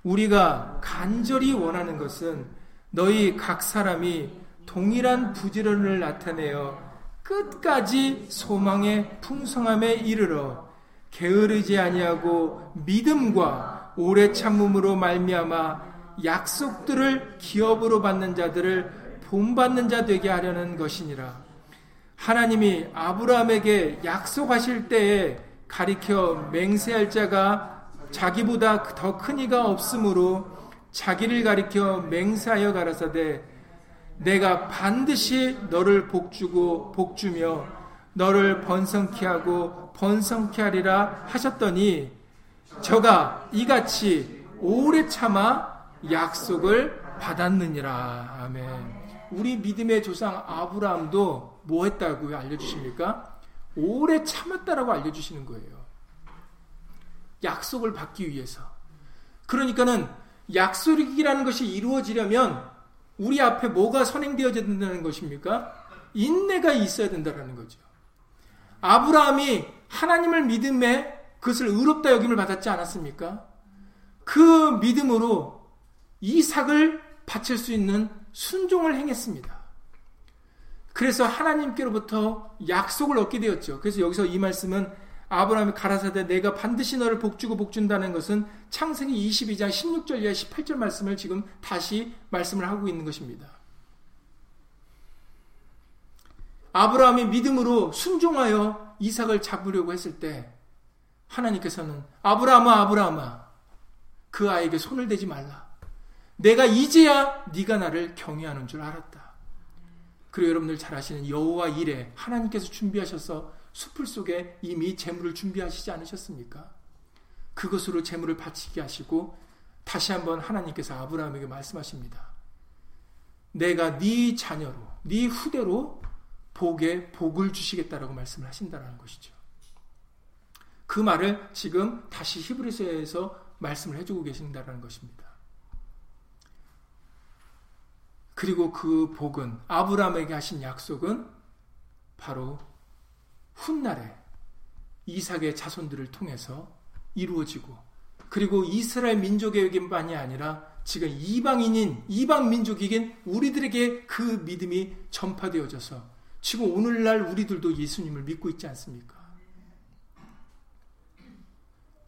Speaker 1: 우리가 간절히 원하는 것은 너희 각 사람이 동일한 부지런을 나타내어 끝까지 소망의 풍성함에 이르러 게으르지 아니하고 믿음과 오래 참음으로 말미암아 약속들을 기업으로 받는 자들을 본받는 자 되게 하려는 것이니라. 하나님이 아브라함에게 약속하실 때에 가리켜 맹세할 자가 자기보다 더 큰 이가 없으므로 자기를 가리켜 맹세하여 가라사대 내가 반드시 너를 복주고 복주며 너를 번성케 하고 번성케 하리라 하셨더니 저가 이같이 오래 참아 약속을 받았느니라. 아멘. 우리 믿음의 조상 아브라함도 뭐 했다고 알려주십니까? 오래 참았다라고 알려주시는 거예요. 약속을 받기 위해서. 그러니까는 약속이라는 것이 이루어지려면 우리 앞에 뭐가 선행되어야 된다는 것입니까? 인내가 있어야 된다는 거죠. 아브라함이 하나님을 믿음에 그것을 의롭다 여김을 받았지 않았습니까? 그 믿음으로 이삭을 바칠 수 있는 순종을 행했습니다. 그래서 하나님께로부터 약속을 얻게 되었죠. 그래서 여기서 이 말씀은 아브라함이 가라사대 내가 반드시 너를 복주고 복준다는 것은 창세기 22장 16절 이하 18절 말씀을 지금 다시 말씀을 하고 있는 것입니다. 아브라함이 믿음으로 순종하여 이삭을 잡으려고 했을 때 하나님께서는 아브라함아 아브라함아 그 아이에게 손을 대지 말라. 내가 이제야 네가 나를 경외하는 줄 알았다. 그리고 여러분들 잘 아시는 여호와 일에 하나님께서 준비하셔서 숲을 속에 이미 재물을 준비하시지 않으셨습니까? 그것으로 재물을 바치게 하시고 다시 한번 하나님께서 아브라함에게 말씀하십니다. 내가 네 자녀로, 네 후대로 복에 복을 주시겠다라고 말씀을 하신다는 것이죠. 그 말을 지금 다시 히브리서에서 말씀을 해주고 계신다는 것입니다. 그리고 그 복은 아브라함에게 하신 약속은 바로 훗날에 이삭의 자손들을 통해서 이루어지고 그리고 이스라엘 민족에게만이 아니라 지금 이방인인 이방 민족에겐 우리들에게 그 믿음이 전파되어져서 지금 오늘날 우리들도 예수님을 믿고 있지 않습니까?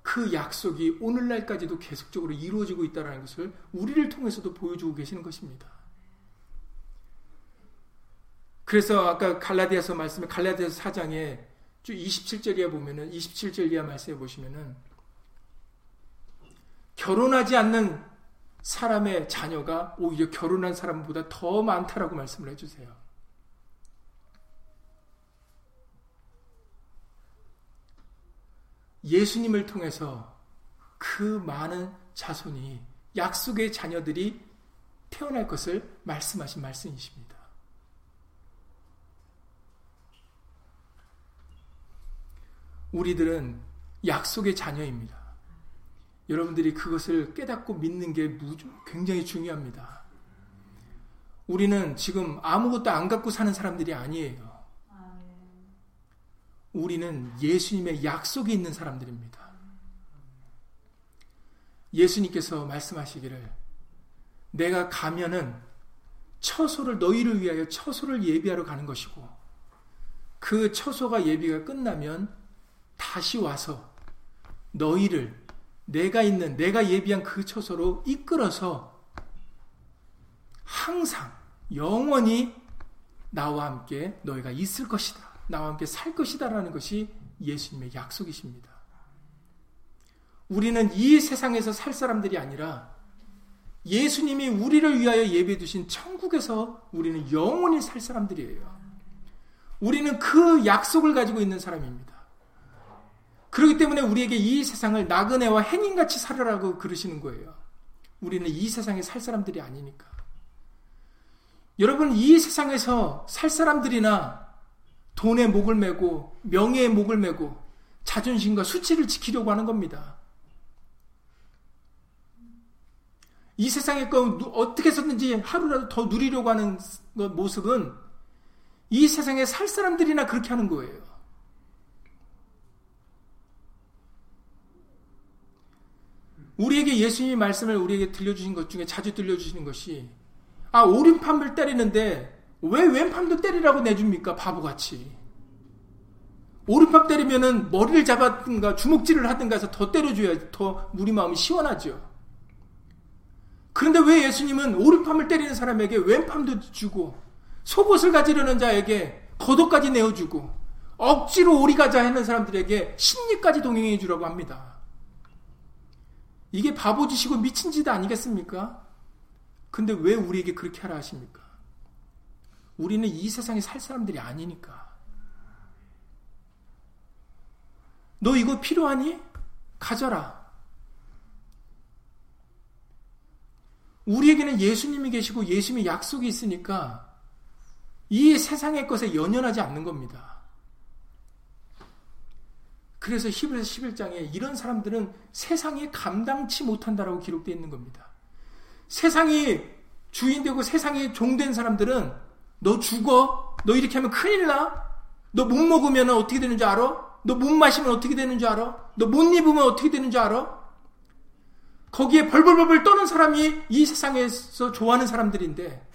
Speaker 1: 그 약속이 오늘날까지도 계속적으로 이루어지고 있다는 것을 우리를 통해서도 보여주고 계시는 것입니다. 그래서 아까 갈라디아서 말씀에 갈라디아서 4장에 27절 이하 보면은 27절 이하 말씀해 보시면은 결혼하지 않는 사람의 자녀가 오히려 결혼한 사람보다 더 많다라고 말씀을 해주세요. 예수님을 통해서 그 많은 자손이 약속의 자녀들이 태어날 것을 말씀하신 말씀이십니다. 우리들은 약속의 자녀입니다. 여러분들이 그것을 깨닫고 믿는 게 굉장히 중요합니다. 우리는 지금 아무것도 안 갖고 사는 사람들이 아니에요. 우리는 예수님의 약속이 있는 사람들입니다. 예수님께서 말씀하시기를 내가 가면은 처소를 너희를 위하여 처소를 예비하러 가는 것이고 그 처소가 예비가 끝나면 다시 와서 너희를 내가 있는 내가 예비한 그 처소로 이끌어서 항상 영원히 나와 함께 너희가 있을 것이다. 나와 함께 살 것이다라는 것이 예수님의 약속이십니다. 우리는 이 세상에서 살 사람들이 아니라 예수님이 우리를 위하여 예배해 두신 천국에서 우리는 영원히 살 사람들이에요. 우리는 그 약속을 가지고 있는 사람입니다. 그렇기 때문에 우리에게 이 세상을 나그네와 행인같이 살아라고 그러시는 거예요. 우리는 이 세상에 살 사람들이 아니니까. 여러분, 이 세상에서 살 사람들이나 돈의 목을 메고 명예의 목을 메고 자존심과 수치를 지키려고 하는 겁니다. 이 세상의 거 어떻게 해서든지 하루라도 더 누리려고 하는 모습은 이 세상에 살 사람들이나 그렇게 하는 거예요. 우리에게 예수님의 말씀을 우리에게 들려주신 것 중에 자주 들려주시는 것이 아 오른팔을 때리는데 왜 왼팔도 때리라고 내줍니까? 바보같이. 오른팔 때리면은 머리를 잡았든가 주먹질을 하든가 해서 더 때려줘야 더 우리 마음이 시원하죠. 그런데 왜 예수님은 오른팔을 때리는 사람에게 왼팔도 주고 속옷을 가지려는 자에게 겉옷까지 내어주고 억지로 오리 가자 하는 사람들에게 심리까지 동행해 주라고 합니다. 이게 바보짓이고 미친 짓 아니겠습니까? 근데 왜 우리에게 그렇게 하라 하십니까? 우리는 이 세상에 살 사람들이 아니니까. 너 이거 필요하니? 가져라. 우리에게는 예수님이 계시고 예수님의 약속이 있으니까 이 세상의 것에 연연하지 않는 겁니다. 그래서 히브리서 11장에 이런 사람들은 세상이 감당치 못한다라고 기록되어 있는 겁니다. 세상이 주인 되고 세상이 종된 사람들은 너 죽어? 너 이렇게 하면 큰일 나? 너 못 먹으면 어떻게 되는 줄 알아? 너 못 마시면 어떻게 되는 줄 알아? 너 못 입으면 어떻게 되는 줄 알아? 거기에 벌벌벌벌 떠는 사람이 이 세상에서 좋아하는 사람들인데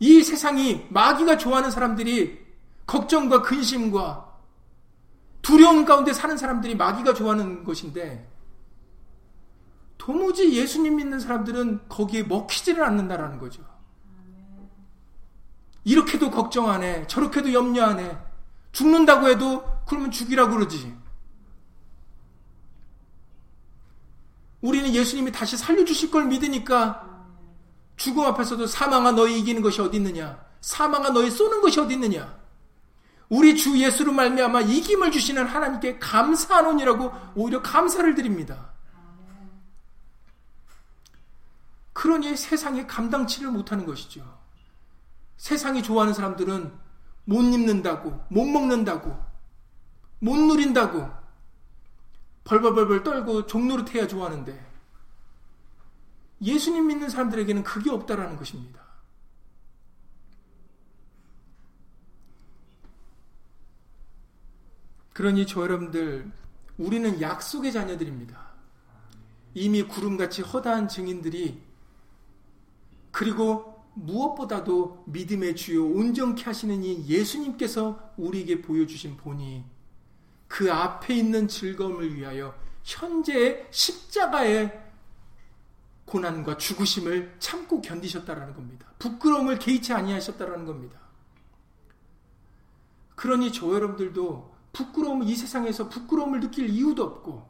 Speaker 1: 이 세상이 마귀가 좋아하는 사람들이 걱정과 근심과 두려움 가운데 사는 사람들이 마귀가 좋아하는 것인데 도무지 예수님 믿는 사람들은 거기에 먹히지를 않는다라는 거죠. 이렇게도 걱정하네. 저렇게도 염려하네. 죽는다고 해도 그러면 죽이라고 그러지. 우리는 예수님이 다시 살려주실 걸 믿으니까 죽음 앞에서도 사망아 너희 이기는 것이 어디 있느냐? 사망아 너희 쏘는 것이 어디 있느냐? 우리 주 예수로 말미암아 이김을 주시는 하나님께 감사하노니라고 오히려 감사를 드립니다. 그러니 세상에 감당치를 못하는 것이죠. 세상이 좋아하는 사람들은 못 입는다고, 못 먹는다고, 못 누린다고, 벌벌벌벌 떨고 종노릇해야 좋아하는데, 예수님 믿는 사람들에게는 그게 없다라는 것입니다. 그러니 저 여러분들, 우리는 약속의 자녀들입니다. 이미 구름같이 허다한 증인들이 그리고 무엇보다도 믿음의 주요 온전케 하시는 이 예수님께서 우리에게 보여주신 본이 그 앞에 있는 즐거움을 위하여 현재의 십자가의 고난과 죽으심을 참고 견디셨다라는 겁니다. 부끄러움을 개의치 아니하셨다라는 겁니다. 그러니 저 여러분들도 부끄러움 이 세상에서 부끄러움을 느낄 이유도 없고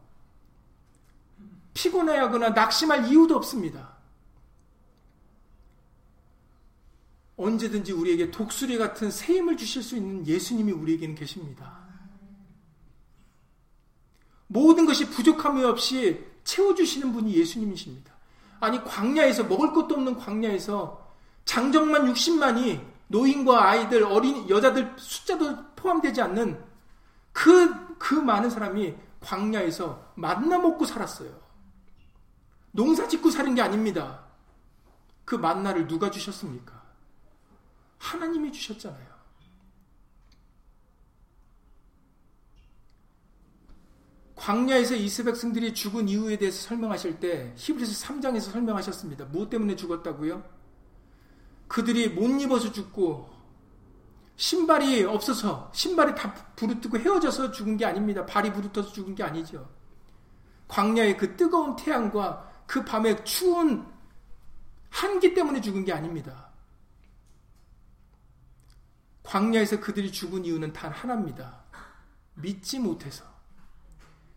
Speaker 1: 피곤해하거나 낙심할 이유도 없습니다. 언제든지 우리에게 독수리 같은 새 힘을 주실 수 있는 예수님이 우리에게는 계십니다. 모든 것이 부족함이 없이 채워주시는 분이 예수님이십니다. 아니, 광야에서, 먹을 것도 없는 광야에서 장정만 60만이 노인과 아이들, 어린, 여자들 숫자도 포함되지 않는 그, 그 많은 사람이 광야에서 만나 먹고 살았어요. 농사 짓고 사는 게 아닙니다. 그 만나를 누가 주셨습니까? 하나님이 주셨잖아요. 광야에서 이스 백성들이 죽은 이유에 대해서 설명하실 때 히브리서 3장에서 설명하셨습니다. 무엇 때문에 죽었다고요? 그들이 못 입어서 죽고 신발이 없어서 신발이 다 부르뜨고 헤어져서 죽은 게 아닙니다. 발이 부르터서 죽은 게 아니죠. 광야의 그 뜨거운 태양과 그 밤의 추운 한기 때문에 죽은 게 아닙니다. 광야에서 그들이 죽은 이유는 단 하나입니다. 믿지 못해서.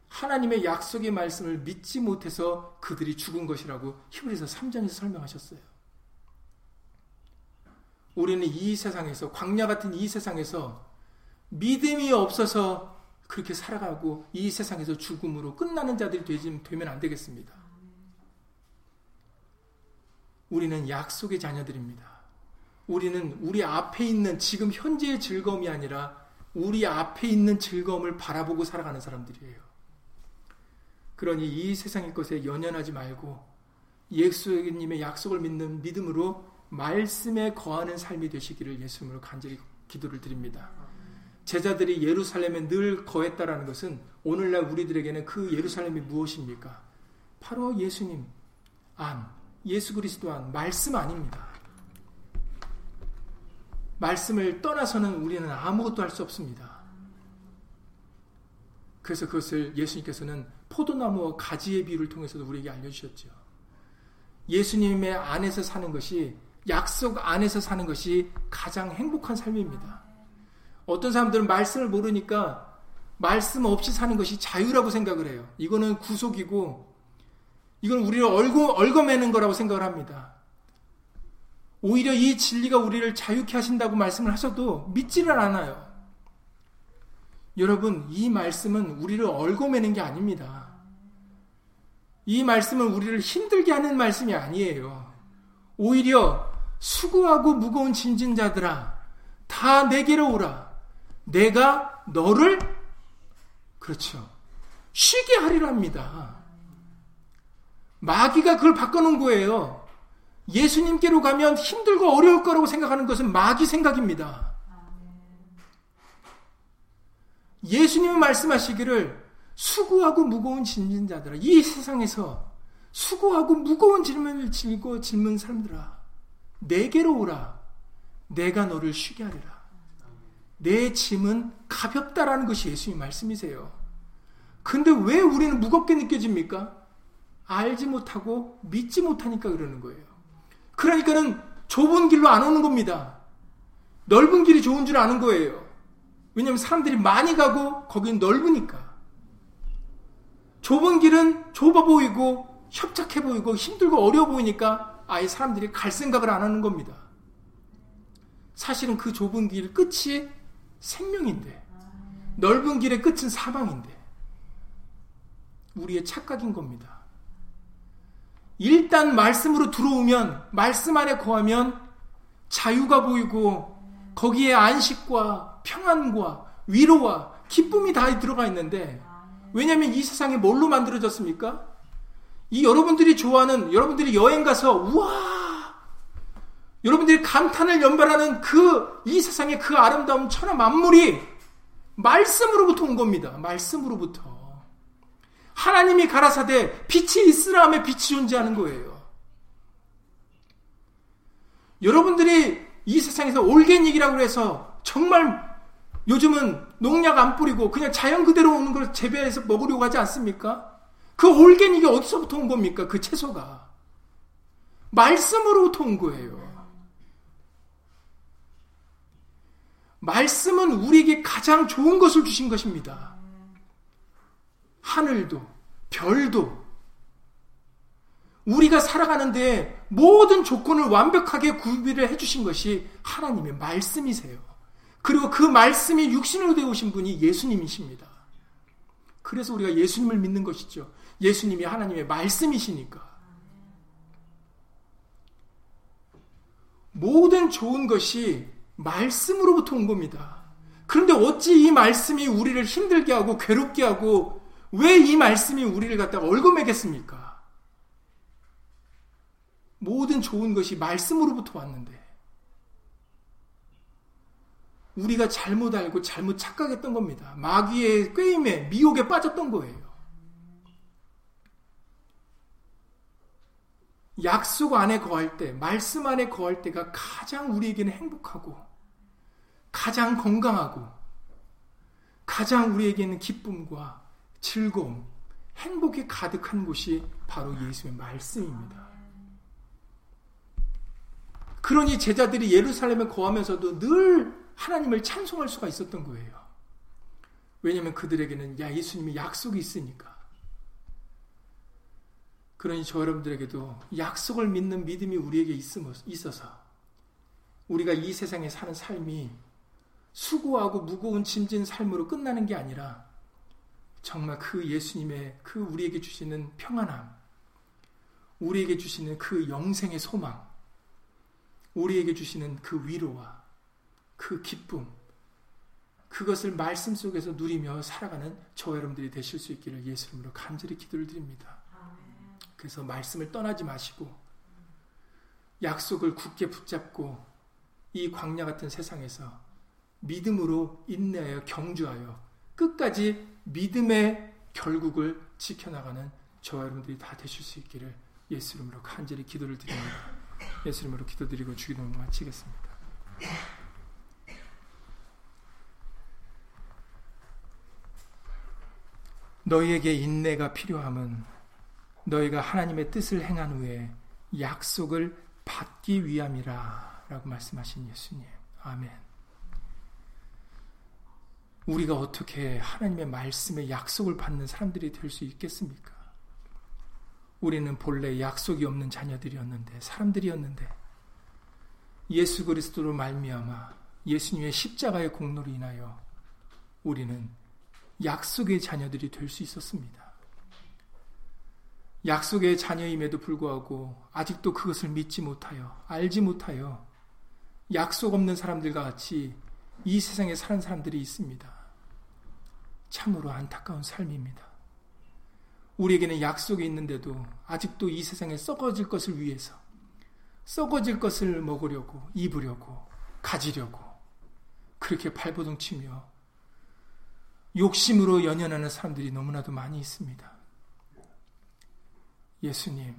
Speaker 1: 하나님의 약속의 말씀을 믿지 못해서 그들이 죽은 것이라고 히브리서 3장에서 설명하셨어요. 우리는 이 세상에서 광야 같은 이 세상에서 믿음이 없어서 그렇게 살아가고 이 세상에서 죽음으로 끝나는 자들이 되면 안 되겠습니다. 우리는 약속의 자녀들입니다. 우리는 우리 앞에 있는 지금 현재의 즐거움이 아니라 우리 앞에 있는 즐거움을 바라보고 살아가는 사람들이에요. 그러니 이 세상의 것에 연연하지 말고 예수님의 약속을 믿는 믿음으로 말씀에 거하는 삶이 되시기를 예수님으로 간절히 기도를 드립니다. 제자들이 예루살렘에 늘 거했다라는 것은 오늘날 우리들에게는 그 예루살렘이 무엇입니까? 바로 예수님 안, 예수 그리스도 안, 말씀 아닙니다. 말씀을 떠나서는 우리는 아무것도 할 수 없습니다. 그래서 그것을 예수님께서는 포도나무와 가지의 비유를 통해서도 우리에게 알려주셨죠. 예수님의 안에서 사는 것이 약속 안에서 사는 것이 가장 행복한 삶입니다. 어떤 사람들은 말씀을 모르니까 말씀 없이 사는 것이 자유라고 생각을 해요. 이거는 구속이고 이건 우리를 얼고, 얽어매는 거라고 생각을 합니다. 오히려 이 진리가 우리를 자유케 하신다고 말씀을 하셔도 믿지를 않아요. 여러분, 이 말씀은 우리를 얽어매는 게 아닙니다. 이 말씀은 우리를 힘들게 하는 말씀이 아니에요. 오히려 수고하고 무거운 진진자들아, 다 내게로 오라. 내가 너를, 그렇죠. 쉬게 하리랍니다. 마귀가 그걸 바꿔놓은 거예요. 예수님께로 가면 힘들고 어려울 거라고 생각하는 것은 마귀 생각입니다. 예수님이 말씀하시기를 수고하고 무거운 짐진 자들아 이 세상에서 수고하고 무거운 질문을 질고 질문 사람들아 내게로 오라 내가 너를 쉬게 하리라 내 짐은 가볍다라는 것이 예수님 말씀이세요. 근데 왜 우리는 무겁게 느껴집니까? 알지 못하고 믿지 못하니까 그러는 거예요. 그러니까는 좁은 길로 안 오는 겁니다. 넓은 길이 좋은 줄 아는 거예요. 왜냐하면 사람들이 많이 가고 거긴 넓으니까. 좁은 길은 좁아 보이고 협착해 보이고 힘들고 어려워 보이니까 아예 사람들이 갈 생각을 안 하는 겁니다. 사실은 그 좁은 길 끝이 생명인데 넓은 길의 끝은 사망인데 우리의 착각인 겁니다. 일단 말씀으로 들어오면 말씀 안에 거하면 자유가 보이고 거기에 안식과 평안과 위로와 기쁨이 다 들어가 있는데 왜냐하면 이 세상이 뭘로 만들어졌습니까? 이 여러분들이 좋아하는 여러분들이 여행 가서 우와 여러분들이 감탄을 연발하는 그 이 세상의 그 아름다운 천하 만물이 말씀으로부터 온 겁니다. 말씀으로부터 하나님이 가라사대 빛이 있으라 함에 빛이 존재하는 거예요. 여러분들이 이 세상에서 올게닉이라고 해서 정말 요즘은 농약 안 뿌리고 그냥 자연 그대로 오는 걸 재배해서 먹으려고 하지 않습니까? 그 올게닉이 어디서부터 온 겁니까? 그 채소가. 말씀으로부터 온 거예요. 말씀은 우리에게 가장 좋은 것을 주신 것입니다. 하늘도, 별도, 우리가 살아가는데 모든 조건을 완벽하게 구비를 해주신 것이 하나님의 말씀이세요. 그리고 그 말씀이 육신으로 되어 오신 분이 예수님이십니다. 그래서 우리가 예수님을 믿는 것이죠. 예수님이 하나님의 말씀이시니까. 모든 좋은 것이 말씀으로부터 온 겁니다. 그런데 어찌 이 말씀이 우리를 힘들게 하고 괴롭게 하고 왜 이 말씀이 우리를 갖다가 얼거매겠습니까? 모든 좋은 것이 말씀으로부터 왔는데 우리가 잘못 알고 잘못 착각했던 겁니다. 마귀의 꾀임에 미혹에 빠졌던 거예요. 약속 안에 거할 때, 말씀 안에 거할 때가 가장 우리에게는 행복하고, 가장 건강하고, 가장 우리에게는 기쁨과 즐거움, 행복이 가득한 곳이 바로 예수의 말씀입니다. 그러니 제자들이 예루살렘에 거하면서도 늘 하나님을 찬송할 수가 있었던 거예요. 왜냐하면 그들에게는 야 예수님이 약속이 있으니까. 그러니 저 여러분들에게도 약속을 믿는 믿음이 우리에게 있어서 우리가 이 세상에 사는 삶이 수고하고 무거운 짐진 삶으로 끝나는 게 아니라 정말 그 예수님의 그 우리에게 주시는 평안함, 우리에게 주시는 그 영생의 소망, 우리에게 주시는 그 위로와 그 기쁨, 그것을 말씀 속에서 누리며 살아가는 저 여러분들이 되실 수 있기를 예수 이름으로 간절히 기도를 드립니다. 그래서 말씀을 떠나지 마시고 약속을 굳게 붙잡고 이 광야 같은 세상에서 믿음으로 인내하여 경주하여 끝까지 믿음의 결국을 지켜나가는 저와 여러분들이 다 되실 수 있기를 예수 이름으로 간절히 기도를 드립니다. 예수 이름으로 기도드리고 주기도 마치겠습니다. 너희에게 인내가 필요함은 너희가 하나님의 뜻을 행한 후에 약속을 받기 위함이라 라고 말씀하신 예수님. 아멘. 우리가 어떻게 하나님의 말씀에 약속을 받는 사람들이 될 수 있겠습니까? 우리는 본래 약속이 없는 자녀들이었는데 사람들이었는데 예수 그리스도로 말미암아 예수님의 십자가의 공로로 인하여 우리는 약속의 자녀들이 될 수 있었습니다. 약속의 자녀임에도 불구하고 아직도 그것을 믿지 못하여 알지 못하여 약속 없는 사람들과 같이 이 세상에 사는 사람들이 있습니다. 참으로 안타까운 삶입니다. 우리에게는 약속이 있는데도 아직도 이 세상에 썩어질 것을 위해서 썩어질 것을 먹으려고 입으려고 가지려고 그렇게 발버둥 치며 욕심으로 연연하는 사람들이 너무나도 많이 있습니다. 예수님,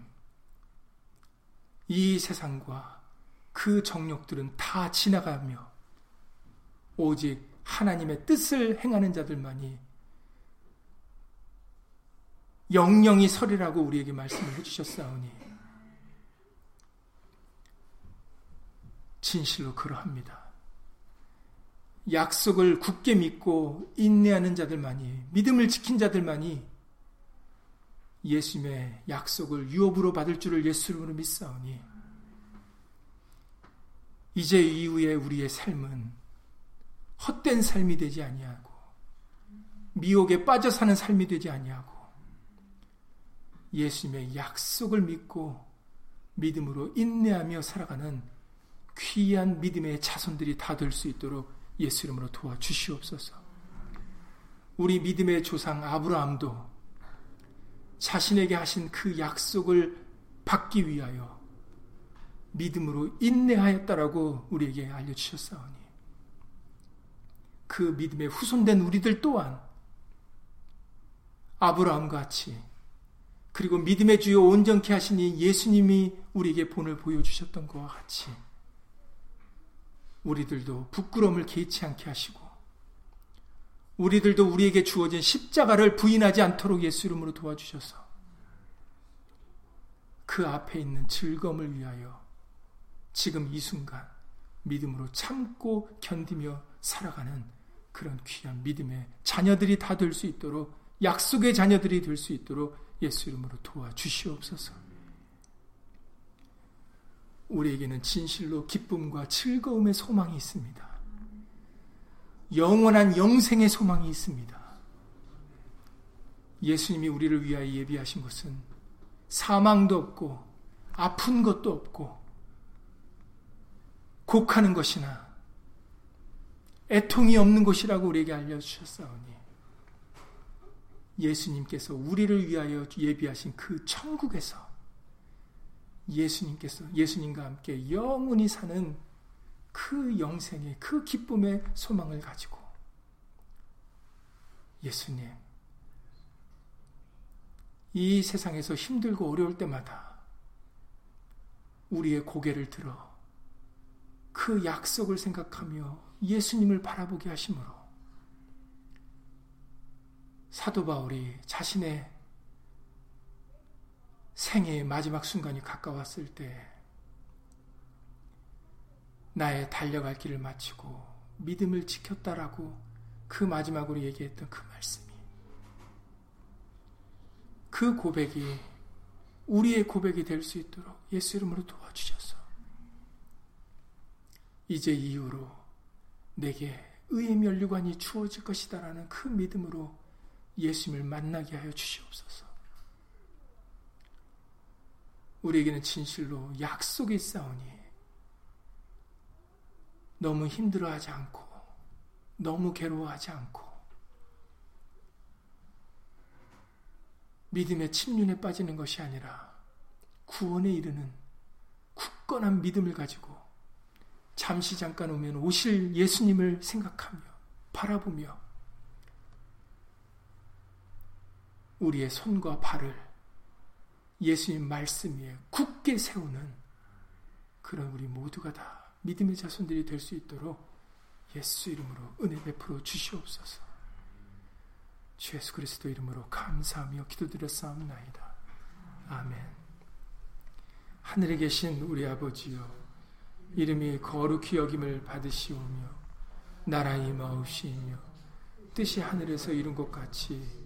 Speaker 1: 이 세상과 그 정욕들은 다 지나가며 오직 하나님의 뜻을 행하는 자들만이 영영이 서리라고 우리에게 말씀을 해주셨사오니 진실로 그러합니다. 약속을 굳게 믿고 인내하는 자들만이 믿음을 지킨 자들만이 예수님의 약속을 유업으로 받을 줄을 예수님으로 믿사오니 이제 이후에 우리의 삶은 헛된 삶이 되지 아니하고 미혹에 빠져 사는 삶이 되지 아니하고 예수님의 약속을 믿고 믿음으로 인내하며 살아가는 귀한 믿음의 자손들이 다 될 수 있도록 예수 이름으로 도와주시옵소서. 우리 믿음의 조상 아브라함도 자신에게 하신 그 약속을 받기 위하여 믿음으로 인내하였다라고 우리에게 알려주셨사오니 그 믿음의 후손된 우리들 또한 아브라함 같이 그리고 믿음의 주요 온전케 하시니 예수님이 우리에게 본을 보여주셨던 것과 같이 우리들도 부끄러움을 개치 않게 하시고 우리들도 우리에게 주어진 십자가를 부인하지 않도록 예수 이름으로 도와주셔서 그 앞에 있는 즐거움을 위하여 지금 이 순간 믿음으로 참고 견디며 살아가는 그런 귀한 믿음의 자녀들이 다 될 수 있도록 약속의 자녀들이 될 수 있도록 예수 이름으로 도와주시옵소서. 우리에게는 진실로 기쁨과 즐거움의 소망이 있습니다. 영원한 영생의 소망이 있습니다. 예수님이 우리를 위하여 예비하신 것은 사망도 없고 아픈 것도 없고 곡하는 것이나 애통이 없는 것이라고 우리에게 알려주셨사오니 예수님께서 우리를 위하여 예비하신 그 천국에서 예수님께서 예수님과 함께 영원히 사는 그 영생의 그 기쁨의 소망을 가지고 예수님 이 세상에서 힘들고 어려울 때마다 우리의 고개를 들어 그 약속을 생각하며 예수님을 바라보게 하심으로 사도 바울이 자신의 생애의 마지막 순간이 가까웠을 때 나의 달려갈 길을 마치고 믿음을 지켰다라고 그 마지막으로 얘기했던 그 말씀이 그 고백이 우리의 고백이 될 수 있도록 예수 이름으로 도와주셔서 이제 이후로 내게 의의 면류관이 주어질 것이다라는 그 믿음으로 예수님을 만나게 하여 주시옵소서. 우리에게는 진실로 약속이 있사오니 너무 힘들어하지 않고 너무 괴로워하지 않고 믿음의 침륜에 빠지는 것이 아니라 구원에 이르는 굳건한 믿음을 가지고 잠시 잠깐 오면 오실 예수님을 생각하며 바라보며 우리의 손과 발을 예수님 말씀 위에 굳게 세우는 그런 우리 모두가 다 믿음의 자손들이 될 수 있도록 예수 이름으로 은혜 베풀어 주시옵소서. 주 예수 그리스도 이름으로 감사하며 기도드렸사옵나이다. 아멘. 하늘에 계신 우리 아버지여 이름이 거룩히 여김을 받으시오며 나라의 마옵시며 뜻이 하늘에서 이룬 것 같이